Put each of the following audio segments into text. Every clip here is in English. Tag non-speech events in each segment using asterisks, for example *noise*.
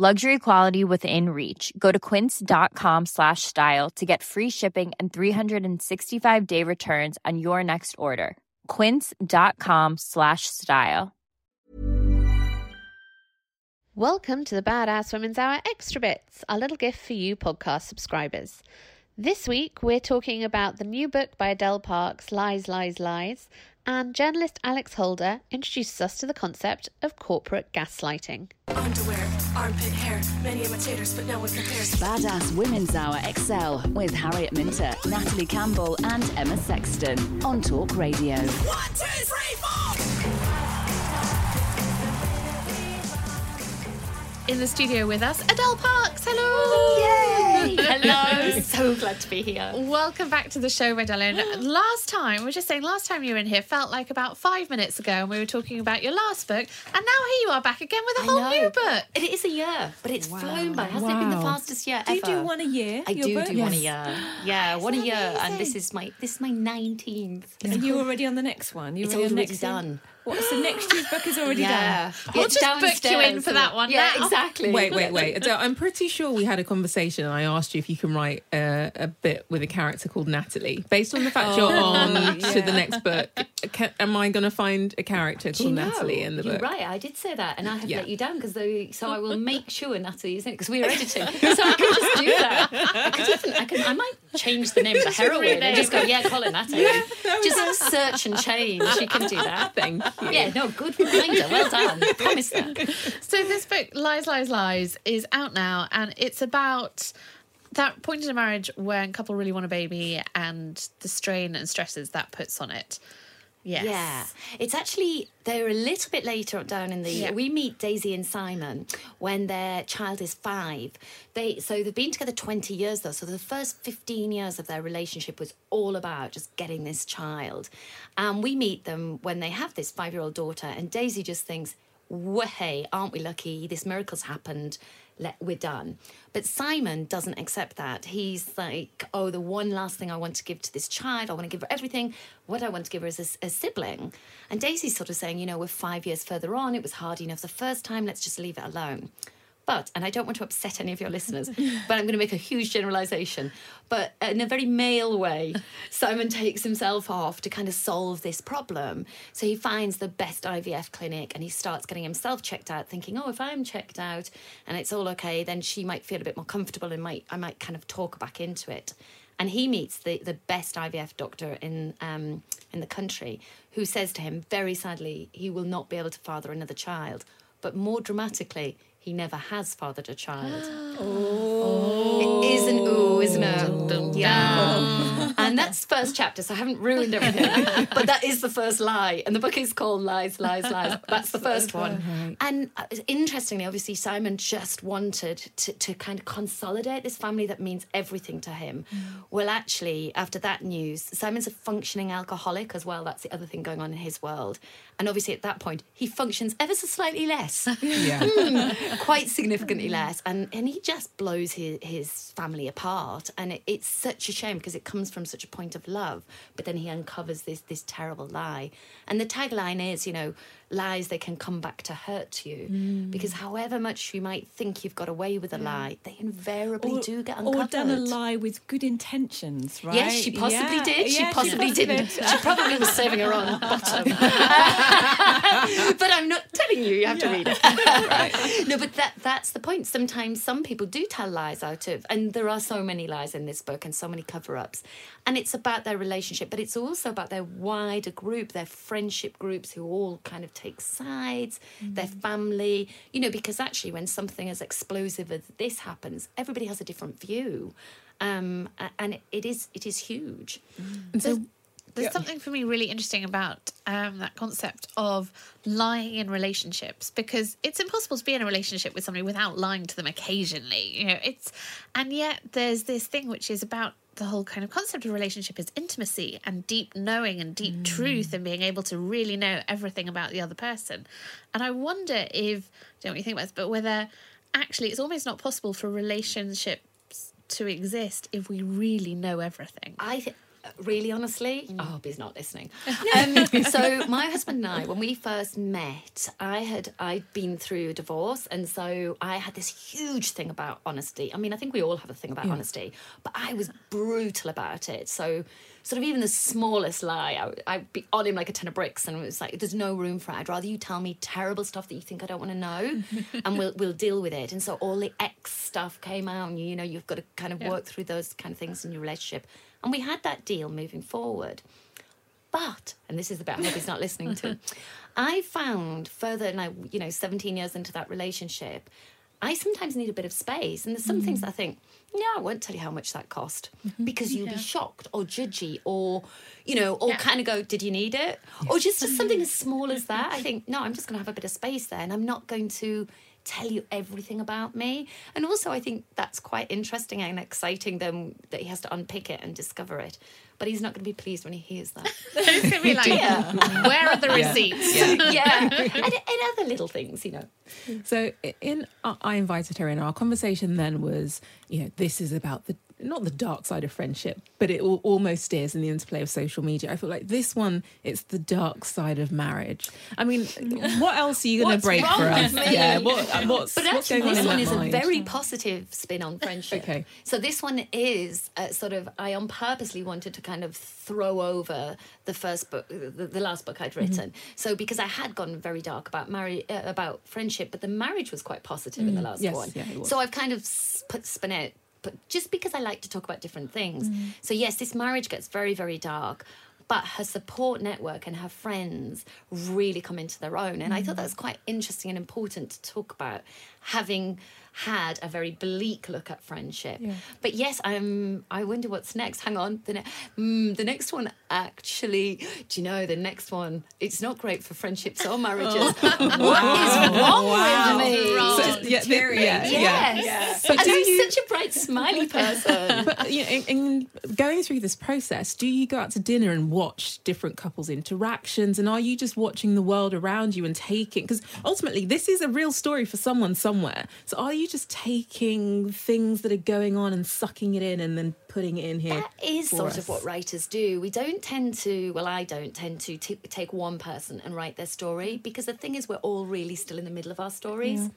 Luxury quality within reach. Go to quince.com slash style to get free shipping and 365 day returns on your next order. Quince.com slash style. Welcome to the Badass Women's Hour Extra Bits, our little gift for you podcast subscribers. This week, we're talking about the new book by Adele Parks, Lies, Lies, Lies, and journalist Alex Holder introduces us to the concept of corporate gaslighting. Underwear, armpit hair, many imitators, but no one compares. Badass Women's Hour XL with Harriet Minter, Natalie Campbell, and Emma Sexton on Talk Radio. One, two, three, four! In the studio with us, Adele Parks. Hello. Yay! *laughs* Hello. so glad to be here. Welcome back to the show, Redellen. Ah. last time, we were just saying, last time you were in here felt like about five minutes ago, and we were talking about your last book, and now here you are back again with a I whole know. new book. It is a year, but it's flown by. Hasn't it been the fastest year Do ever? you do one a year? I your do book? do one a year. *gasps* Yeah, one a year, that and this is my this is my nineteenth. And you're already on the next one. You're It's already on already next done. What? So next year's book is already Yeah, We'll It's just book you in for that one Yeah, now. exactly. Wait, wait, wait. Adele, I'm pretty sure we had a conversation and I asked you if you can write uh, a bit with a character called Natalie. Based on the fact you're on to the next book, can, am I going to find a character called you know, Natalie in the you're book? right. I did say that, and I have Yeah. let you down because so I will make sure Natalie is in it because we are editing. *laughs* So I could just do that. I could even, I can, I might change the name of the *laughs* heroine and just go, yeah, call it Natalie. just search and change. You can do that. *laughs* Thank you. Yeah, no, good reminder. Well done. *laughs* Promise that. So this book, Lies, Lies, Lies, is out now, and it's about that point in a marriage when a couple really want a baby and the strain and stresses that puts on it. Yes. Yeah, it's actually they're a little bit later down in the Yeah. year. We meet Daisy and Simon when their child is five. They so they've been together twenty years though. So the first fifteen years of their relationship was all about just getting this child, and we meet them when they have this five-year-old daughter, and Daisy just thinks, "Way, aren't we lucky? This miracle's happened." Let, we're done. But Simon doesn't accept that. He's like, oh, the one last thing I want to give to this child, I want to give her everything. What I want to give her is a sibling. And Daisy's sort of saying, you know, we're five years further on. It was hard enough the first time. Let's just leave it alone. But, and I don't want to upset any of your listeners, *laughs* but I'm going to make a huge generalization. But in a very male way, Simon takes himself off to kind of solve this problem. So he finds the best IVF clinic and he starts getting himself checked out, thinking, oh, if I'm checked out and it's all okay, then she might feel a bit more comfortable and might I might kind of talk back into it. And he meets the, the best IVF doctor in um, in the country, who says to him very sadly he will not be able to father another child. But more dramatically, he never has fathered a child. *gasps* It is an ooh, isn't it? Yeah. And that's the first chapter, so I haven't ruined everything. *laughs* but that is the first lie. And the book is called Lies, Lies, Lies. *laughs* That's the first one. And uh, interestingly, obviously, Simon just wanted to, to kind of consolidate this family that means everything to him. Well, actually, after that news, Simon's a functioning alcoholic as well. That's the other thing going on in his world. And obviously, at that point, he functions ever so slightly less *laughs* Yeah. quite significantly less and and he just blows his, his family apart and it, it's such a shame because it comes from such such a point of love, but then he uncovers this this terrible lie. And the tagline is, you know, lies they can come back to hurt you Mm. because however much you might think you've got away with a lie, they invariably do get uncovered or done a lie with good intentions, right? Yes, she possibly Yeah, did. She yeah, possibly didn't. She probably was saving her own bottom. *laughs* but I'm not telling you. You have to read it. *laughs* no, but that that's the point. Sometimes some people do tell lies out of, and there are so many lies in this book and so many cover-ups, and it's about their relationship, but it's also about their wider group, their friendship groups who all kind of take sides, their family. You know, because actually, when something as explosive as this happens, everybody has a different view. Um, and it, it is it is huge. And so, There's something for me really interesting about um, that concept of lying in relationships because it's impossible to be in a relationship with somebody without lying to them occasionally. You know, it's and yet there's this thing which is about the whole kind of concept of relationship is intimacy and deep knowing and deep truth mm. and being able to really know everything about the other person. And I wonder if I don't know what you think about this, but whether actually it's almost not possible for relationships to exist if we really know everything. I th- really honestly, I hope he's not listening. *laughs* Um, so my husband and I, when we first met, I had I'd been through a divorce, and so I had this huge thing about honesty. I mean, I think we all have a thing about honesty, but I was brutal about it. So. Sort of even the smallest lie, I, would- I'd be on him like a ton of bricks, and it was like, "There's no room for it. I'd rather you tell me terrible stuff that you think I don't want to know, *laughs* and we'll we'll deal with it." And so all the ex stuff came out, and you know you've got to kind of work through those kind of things in your relationship. And we had that deal moving forward. But, and this is the bit I hope he's not listening to, *laughs* I found further now, you know, 17 years into that relationship, I sometimes need a bit of space. And there's some things mm. I think, no, I won't tell you how much that cost mm-hmm. because you'll be shocked or judgy or, you know, or kind of go, did you need it? Or just, just something as small as that. I think, no, I'm just going to have a bit of space there and I'm not going to tell you everything about me. And also, I think that's quite interesting and exciting then that he has to unpick it and discover it. But he's not going to be pleased when he hears that. *laughs* It's gonna be like, *laughs* where are the receipts? yeah. And, and other little things, you know. so in I I invited her in. Our conversation then was, you know, this is about the not the dark side of friendship, but it almost is in the interplay of social media. I feel like this one, it's the dark side of marriage. I mean, *laughs* what else are you going to break for us? Yeah, what, what's, But what's actually, on this in one is mind? a very positive spin on friendship. Okay. So this one is uh, sort of I on purposely wanted to kind of throw over the first book, the, the last book I'd Mm-hmm. written. So because I had gone very dark about marriage, uh, about friendship, but the marriage was quite positive in the last Mm. yes, one. yeah. So I've kind of put spin it, but just because I like to talk about different things. Mm. So yes, this marriage gets very very dark. But her support network and her friends really come into their own. And I thought that was quite interesting and important to talk about, having had a very bleak look at friendship. But yes, I'm. I wonder what's next. Hang on, the, ne- mm, the next one actually. Do you know the next one? It's not great for friendships or marriages. *laughs* *laughs* What is wrong with me? So, yeah, the- yeah, yeah. Yes. But and I'm you- such a bright, smiley person. *laughs* But you know, in, in going through this process, do you go out to dinner and watch different couples' interactions, and are you just watching the world around you and taking? Because ultimately, this is a real story for someone somewhere. So, are you just taking things that are going on and sucking it in, and then putting it in here? That is sort us? of what writers do. We don't tend to, well, I don't tend to t- take one person and write their story because the thing is, we're all really still in the middle of our stories.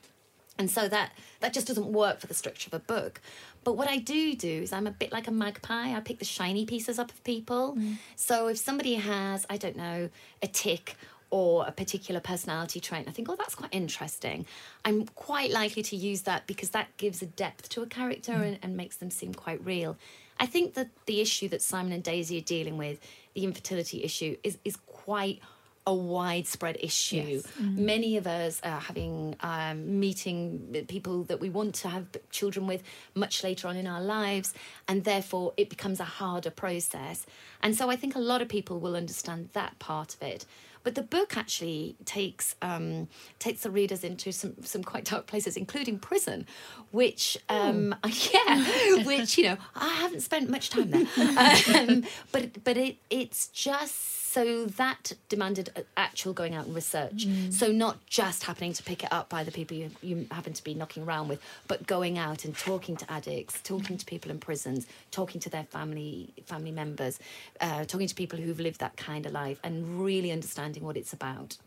And so that that just doesn't work for the structure of a book. But what I do do is I'm a bit like a magpie. I pick the shiny pieces up of people. Mm. So if somebody has, I don't know, a tick or a particular personality trait, and I think, oh, that's quite interesting. I'm quite likely to use that because that gives a depth to a character and, and makes them seem quite real. I think that the issue that Simon and Daisy are dealing with, the infertility issue, is is quite a widespread issue. Many of us are having um, meeting people that we want to have children with much later on in our lives, and therefore it becomes a harder process. And so I think a lot of people will understand that part of it. But the book actually takes um, takes the readers into some some quite dark places, including prison, which um, *laughs* yeah, which you know I haven't spent much time there, *laughs* um, but but it it's just so that demanded actual going out and research. So not just happening to pick it up by the people you, you happen to be knocking around with, but going out and talking to addicts, talking to people in prisons, talking to their family family members, uh, talking to people who've lived that kind of life, and really understanding what it's about.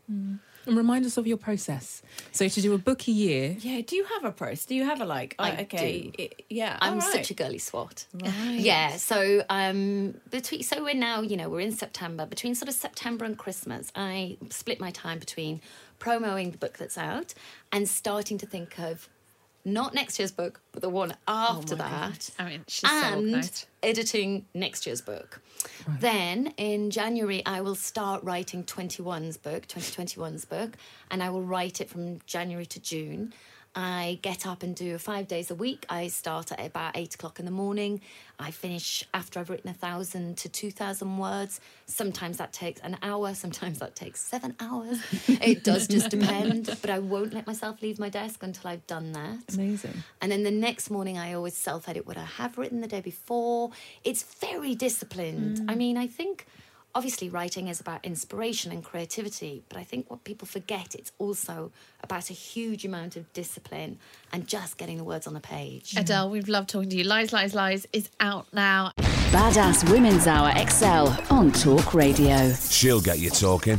And remind us of your process. So to do a book a year, Yeah, do you have a process? Do you have a like? I uh, okay, do. i- yeah. I'm all right. such a girly swat. Right. Yeah, so um between so we're now, you know, we're in September. Between sort of September and Christmas, I split my time between promoting the book that's out and starting to think of not next year's book, but the one after that. I mean, she's and organised. editing next year's book. Then in January, I will start writing 21's book, 2021's book, and I will write it from January to June. I get up and do five days a week. I start at about eight o'clock in the morning. I finish after I've written a thousand to two thousand words. Sometimes that takes an hour, sometimes that takes seven hours. *laughs* It does just depend, but I won't let myself leave my desk until I've done that. amazing. And then the next morning, I always self edit what I have written the day before. It's very disciplined. Mm. I mean, I think obviously writing is about inspiration and creativity, but I think what people forget, it's also about a huge amount of discipline and just getting the words on the page. Adele, we've loved talking to you. Lies, Lies, Lies is out now. Badass Women's Hour XL on Talk Radio. She'll get you talking.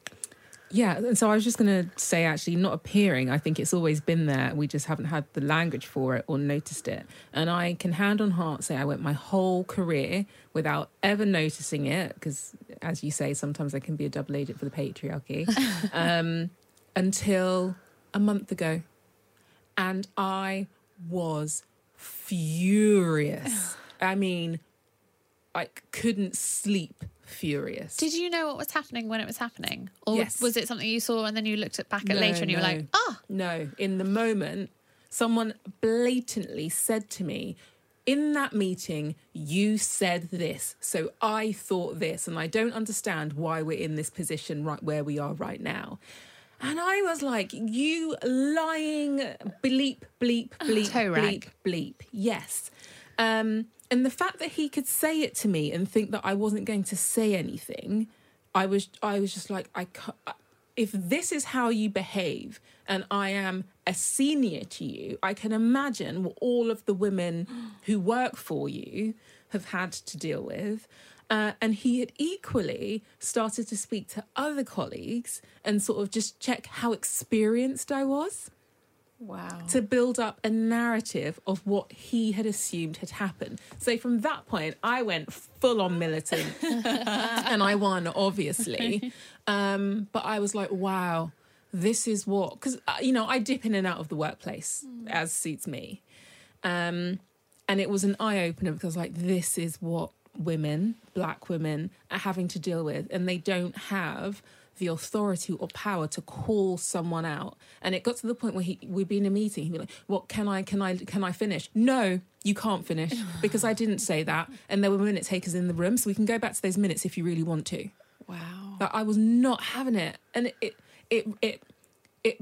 Yeah, and so I was just going to say, actually, not appearing. I think it's always been there. We just haven't had the language for it or noticed it. And I can hand on heart say I went my whole career without ever noticing it, because as you say, sometimes I can be a double agent for the patriarchy, *laughs* um, until a month ago. And I was furious. *sighs* I mean, I couldn't sleep furious. Did you know what was happening when it was happening? Or Yes. was it something you saw and then you looked at back at No, later and you were no. like, oh, No, in the moment, someone blatantly said to me, in that meeting, you said this. So I thought this, and I don't understand why we're in this position right where we are right now. And I was like, you lying bleep, bleep, bleep, *laughs* bleep, bleep. Yes. Um, and the fact that he could say it to me and think that I wasn't going to say anything, I was, I was just like, I can't, if this is how you behave and I am a senior to you, I can imagine what all of the women *gasps* who work for you have had to deal with. Uh, and he had equally started to speak to other colleagues and sort of just check how experienced I was wow. to build up a narrative of what he had assumed had happened. So from that point, I went full on militant *laughs* and I won, obviously. Um, but I was like, wow, this is what, because, you know, I dip in and out of the workplace as suits me. Um, and it was an eye opener because, like, this is what women, black women, are having to deal with. And they don't have the authority or power to call someone out. And it got to the point where he we'd be in a meeting, he'd be like, What can I can I can I finish? No, you can't finish *laughs* because I didn't say that. And there were minute takers in the room. So we can go back to those minutes if you really want to. Wow. Like, I was not having it, and it it it, it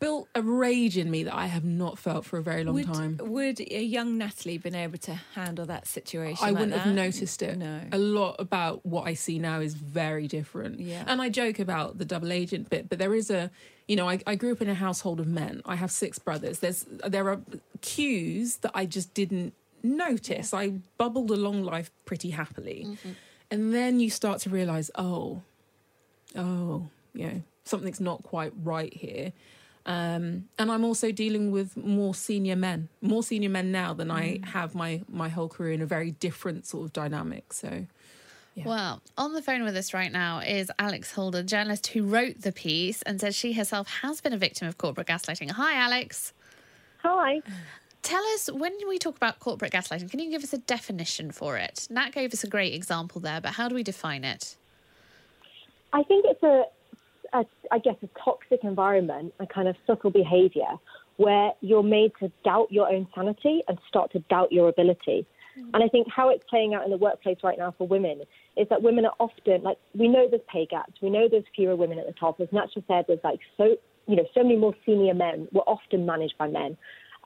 built a rage in me that I have not felt for a very long would, time. Would a young Natalie been able to handle that situation? I like wouldn't have noticed it. No. A lot about what I see now is very different. Yeah. And I joke about the double agent bit, but there is a, you know, I, I grew up in a household of men. I have six brothers. There's there are cues that I just didn't notice. I bubbled along life pretty happily, Mm-hmm. and then you start to realize, oh, oh, you know, something's not quite right here. Um, and I'm also dealing with more senior men, more senior men now than I have my my whole career in a very different sort of dynamic. So, Well, on the phone with us right now is Alex Holder, journalist who wrote the piece and says she herself has been a victim of corporate gaslighting. Hi, Alex. Hi. Tell us when we talk about corporate gaslighting, can you give us a definition for it? Nat gave us a great example there, but how do we define it? I think it's a, a, I guess, a toxic environment, a kind of subtle behaviour where you're made to doubt your own sanity and start to doubt your ability. Mm. And I think how it's playing out in the workplace right now for women is that women are often like we know there's pay gaps, we know there's fewer women at the top. As Natasha said, there's like so you know so many more senior men. We're often managed by men,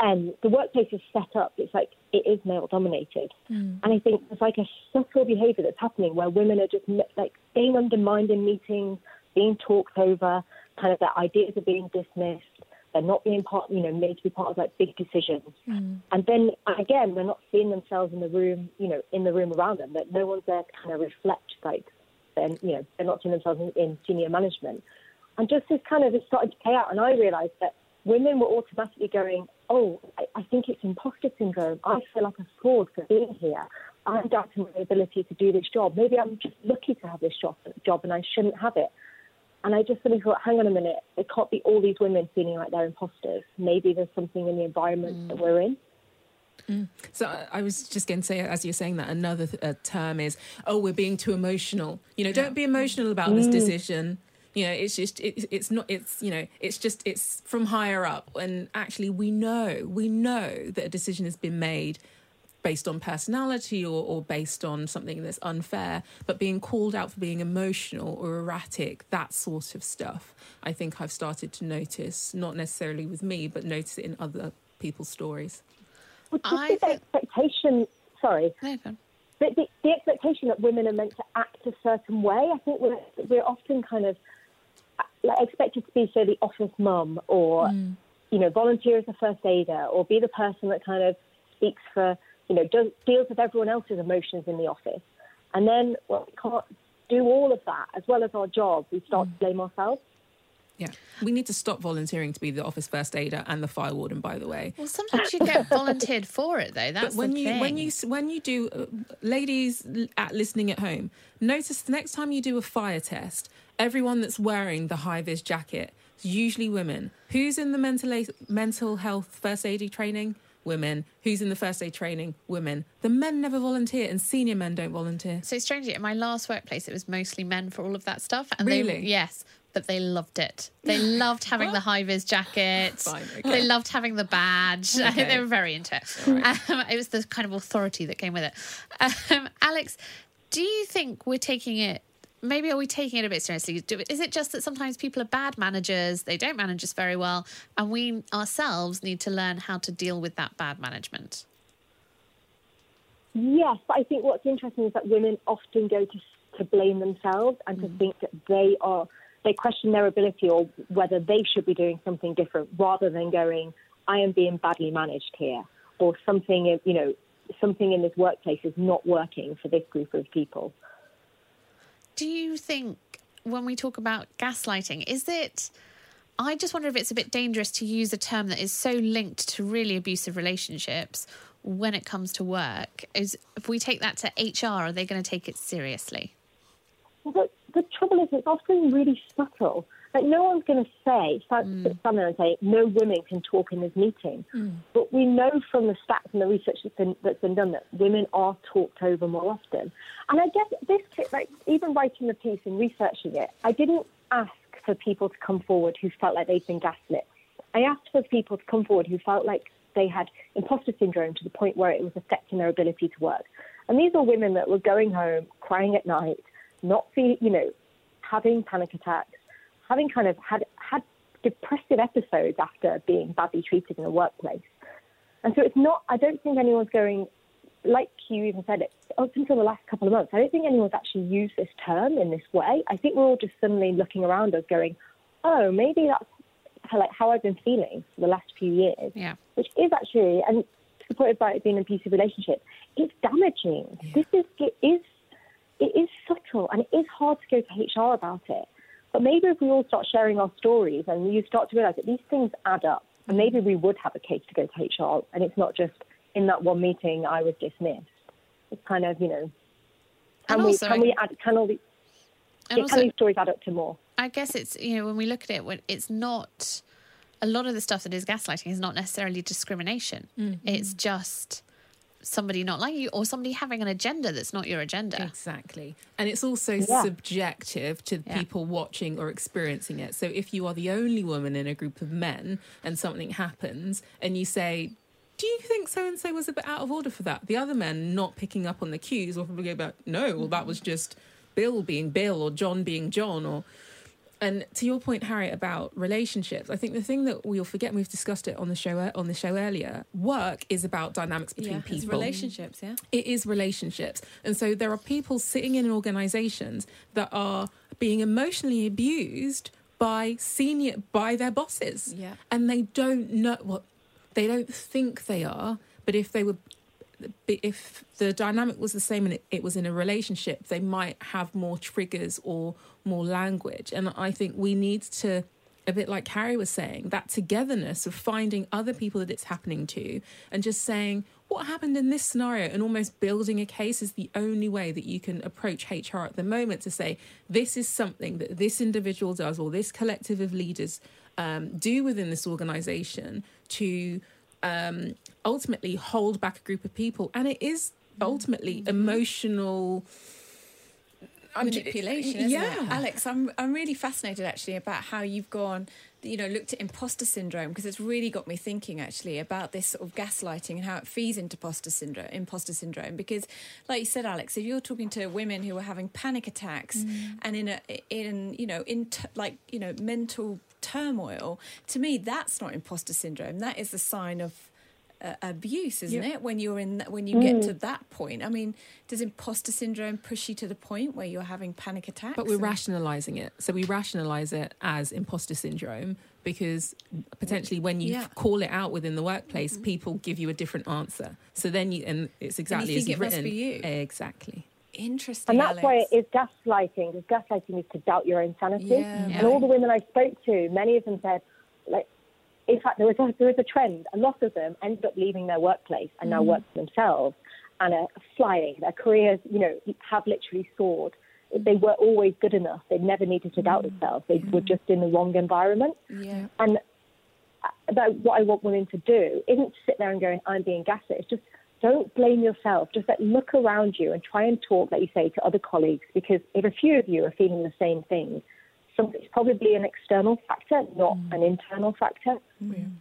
and the workplace is set up. It's like it is male dominated, mm. and I think there's like a subtle behaviour that's happening where women are just like being undermined in meetings, being talked over, kind of their ideas are being dismissed. They're not being part, you know, made to be part of like big decisions. Mm. And then again, they're not seeing themselves in the room, you know, in the room around them. That no one's there to kind of reflect, like, then you know, they're not seeing themselves in, in senior management. And just this kind of it started to play out. And I realised that women were automatically going, "Oh, I, I think it's imposter syndrome. I feel like a fraud for being here. I'm doubting my ability to do this job. Maybe I'm just lucky to have this job, job, and I shouldn't have it." And I just suddenly thought, hang on a minute, it can't be all these women feeling like they're imposters. Maybe there's something in the environment that we're in. so I- was just going to say, as you're saying that, another th- uh, term is, oh, we're being too emotional. You know, don't be emotional about this Mm. decision. You know, it's just, it, it's not, it's, you know, it's just, it's from higher up. And actually, we know, we know that a decision has been made based on personality or, or based on something that's unfair, but being called out for being emotional or erratic, that sort of stuff, I think I've started to notice, not necessarily with me, but notice it in other people's stories. Well, just this expectation, sorry, the, the, the expectation that women are meant to act a certain way, I think we're, we're often kind of uh, like, expected to be, say, the office mum or, you know, volunteer as a first aider or be the person that kind of speaks for, you know, does, deals with everyone else's emotions in the office. And then, well, we can't do all of that as well as our job. We start to blame ourselves. Yeah, we need to stop volunteering to be the office first aider and the fire warden. By the way, Well, sometimes you get volunteered for it, though. That's but when the you thing. when you when you do, uh, ladies at listening at home, notice the next time you do a fire test, everyone that's wearing the high vis jacket, is usually women. Who's in the mental mental health first aid training? Women. Who's in the first aid training? Women. The men never volunteer, and senior men don't volunteer. So strangely, in my last workplace, it was mostly men for all of that stuff. And Really? They, yes, but they loved it. They *laughs* loved having the high vis jacket. Fine, okay. They loved having the badge. I *laughs* think Okay. they were very into it. Um, it was the kind of authority that came with it. Um, Alex, do you think we're taking it? Maybe are we taking it a bit seriously? Do, is it just that sometimes people are bad managers? They don't manage us very well, and we ourselves need to learn how to deal with that bad management. Yes, but I think what's interesting is that women often go to to blame themselves and to mm. think that they are they question their ability or whether they should be doing something different rather than going, I am being badly managed here or something you know something in this workplace is not working for this group of people. Do you think when we talk about gaslighting, is it? I just wonder if it's a bit dangerous to use a term that is so linked to really abusive relationships when it comes to work. Is if we take that to HR, are they going to take it seriously? Well, the, the trouble is, it's often really subtle. Like, no one's going to say, mm. there and say, no women can talk in this meeting. Mm. But we know from the stats and the research that's been, that's been done that women are talked over more often. And I guess this, like, even writing the piece and researching it, I didn't ask for people to come forward who felt like they'd been gaslit. I asked for people to come forward who felt like they had imposter syndrome to the point where it was affecting their ability to work. And these are women that were going home, crying at night, not feel, you know, having panic attacks, having kind of had had depressive episodes after being badly treated in the workplace. And so it's not. I don't think anyone's going. Like you even said it up until the last couple of months. I don't think anyone's actually used this term in this way. I think we're all just suddenly looking around us, going, "Oh, maybe that's how, like how I've been feeling for the last few years." Yeah. Which is actually, and supported by it being an abusive relationship, it's damaging. This is it is it is subtle and it is hard to go to HR about it. But maybe if we all start sharing our stories and you start to realise that these things add up, and maybe we would have a case to go to HR, and it's not just in that one meeting I was dismissed. It's kind of you know, can And we also, can we add can all these And yeah, also- can these stories add up to more? I guess it's you know when we look at it, it's not a lot of the stuff that is gaslighting is not necessarily discrimination. Mm-hmm. It's just somebody not liking you or somebody having an agenda that's not your agenda. Exactly. And it's also Yeah. subjective to Yeah. people watching or experiencing it. So if you are the only woman in a group of men and something happens and you say, do you think so and so was a bit out of order for that? The other men not picking up on the cues will probably go about, no, well, that was just Bill being Bill or John being John or and to your point, Harriet, about relationships, I think the thing that we'll forget, we've discussed it on the show on the show earlier, work is about dynamics between Yeah, it's people. relationships, yeah. It is relationships. And so there are people sitting in organizations that are being emotionally abused by senior by their bosses. Yeah. And they don't know what they don't think they are, but if they were if the dynamic was the same and it was in a relationship, they might have more triggers or more language. And I think we need to, a bit like Harry was saying, that togetherness of finding other people that it's happening to and just saying, what happened in this scenario and almost building a case is the only way that you can approach HR at the moment to say, this is something that this individual does or this collective of leaders um, do within this organization to um, ultimately hold back a group of people. And it is ultimately emotional manipulation, isn't yeah. it? Alex, I'm I'm really fascinated actually about how you've gone, you know, looked at imposter syndrome because it's really got me thinking actually about this sort of gaslighting and how it feeds into imposter syndrome. Imposter syndrome because, like you said, Alex, if you're talking to women who are having panic attacks Mm. and in a in you know in t- like you know mental turmoil, to me that's not imposter syndrome. That is a sign of uh, abuse, isn't Yeah. it? When you're in, that, when you get Mm. to that point. I mean, does imposter syndrome push you to the point where you're having panic attacks? But we're and- rationalizing it. So we rationalize it as imposter syndrome because potentially when you Yeah. call it out within the workplace, people give you a different answer. So then you, and it's exactly as think you've it must written. be you. Exactly. Interesting. And that's Alex. why it is gaslighting. Because gaslighting is to doubt your own sanity. Yeah. And all the women I spoke to, many of them said, like, in fact, there was a, there was a trend. A lot of them ended up leaving their workplace and now Mm. work for themselves and are flying. Their careers, you know, have literally soared. They were always good enough. They never needed to doubt themselves. They were just in the wrong environment. Yeah. And uh, that, what I want women to do isn't to sit there and go, I'm being gaslit. It's just don't blame yourself. Just like look around you and try and talk, like you say, to other colleagues. Because if a few of you are feeling the same thing, some, it's probably an external factor, not mm. an internal factor. Mm.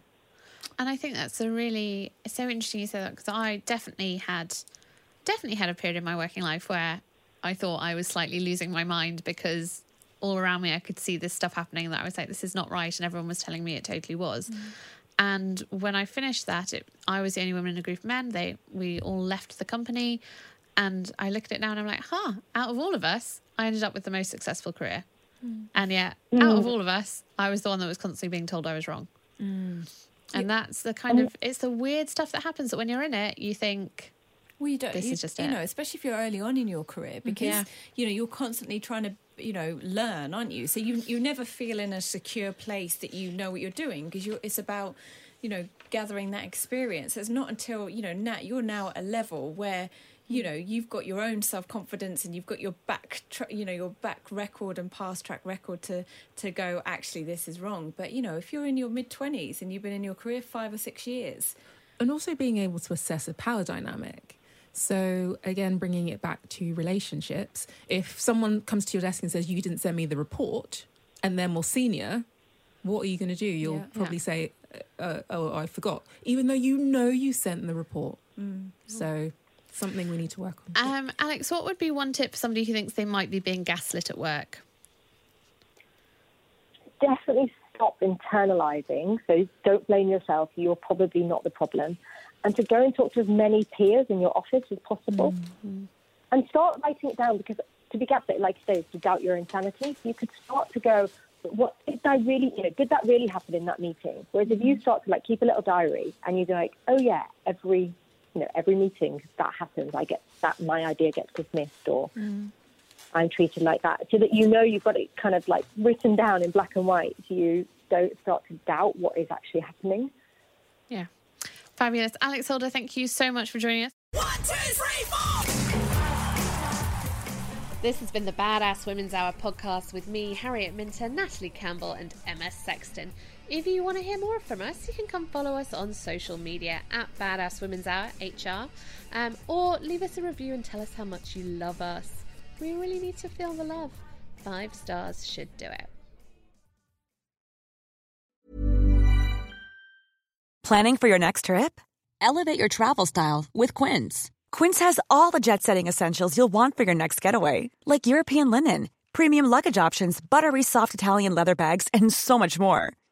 And I think that's a really it's so interesting you say that because I definitely had definitely had a period in my working life where I thought I was slightly losing my mind because all around me I could see this stuff happening that I was like this is not right and everyone was telling me it totally was. Mm. And when I finished that, it, I was the only woman in a group of men. They we all left the company, and I look at it now and I'm like, huh. Out of all of us, I ended up with the most successful career, Mm. and yet out of mm. all of us, I was the one that was constantly being told I was wrong. Mm. And that's the kind of it's the weird stuff that happens that when you're in it, you think, Well, you don't. This you, is just you it. know, especially if you're early on in your career, mm-hmm. because Yeah. you know you're constantly trying to you know learn, aren't you? So you you never feel in a secure place that you know what you're doing because you're. It's about you know gathering that experience. It's not until you know now you're now at a level where you know you've got your own self confidence and you've got your back tra- you know your back record and past track record to to go actually this is wrong but you know if you're in your mid 20s and you've been in your career 5 or 6 years and also being able to assess a power dynamic. So again, bringing it back to relationships, if someone comes to your desk and says you didn't send me the report, and they're more senior, what are you going to do? You'll Yeah. probably say, uh, "Oh, I forgot," even though you know you sent the report. Mm. So something we need to work on. um, Alex, what would be one tip for somebody who thinks they might be being gaslit at work? definitely stop internalizing. So don't blame yourself. You're probably not the problem. And to go and talk to as many peers in your office as possible. Mm-hmm. And start writing it down because to be gaslit, like you say, to doubt your insanity. You could start to go, what did I really, you know, did that really happen in that meeting? Whereas if you start to like keep a little diary and you're like, oh yeah, every, you know, every meeting that happens, I get that my idea gets dismissed or mm. I'm treated like that, so that you know you've got it kind of like written down in black and white, so you don't start to doubt what is actually happening. Yeah. Fabulous. Alex Holder, thank you so much for joining us. One, two, three, four! This has been the Badass Women's Hour podcast with me, Harriet Minter, Natalie Campbell, and Emma Sexton. If you want to hear more from us, you can come follow us on social media at Badass Women's Hour HR, um, or leave us a review and tell us how much you love us. We really need to feel the love. Five stars should do it. Planning for your next trip? Elevate your travel style with Quince. Quince has all the jet setting essentials you'll want for your next getaway, like European linen, premium luggage options, buttery soft Italian leather bags, and so much more.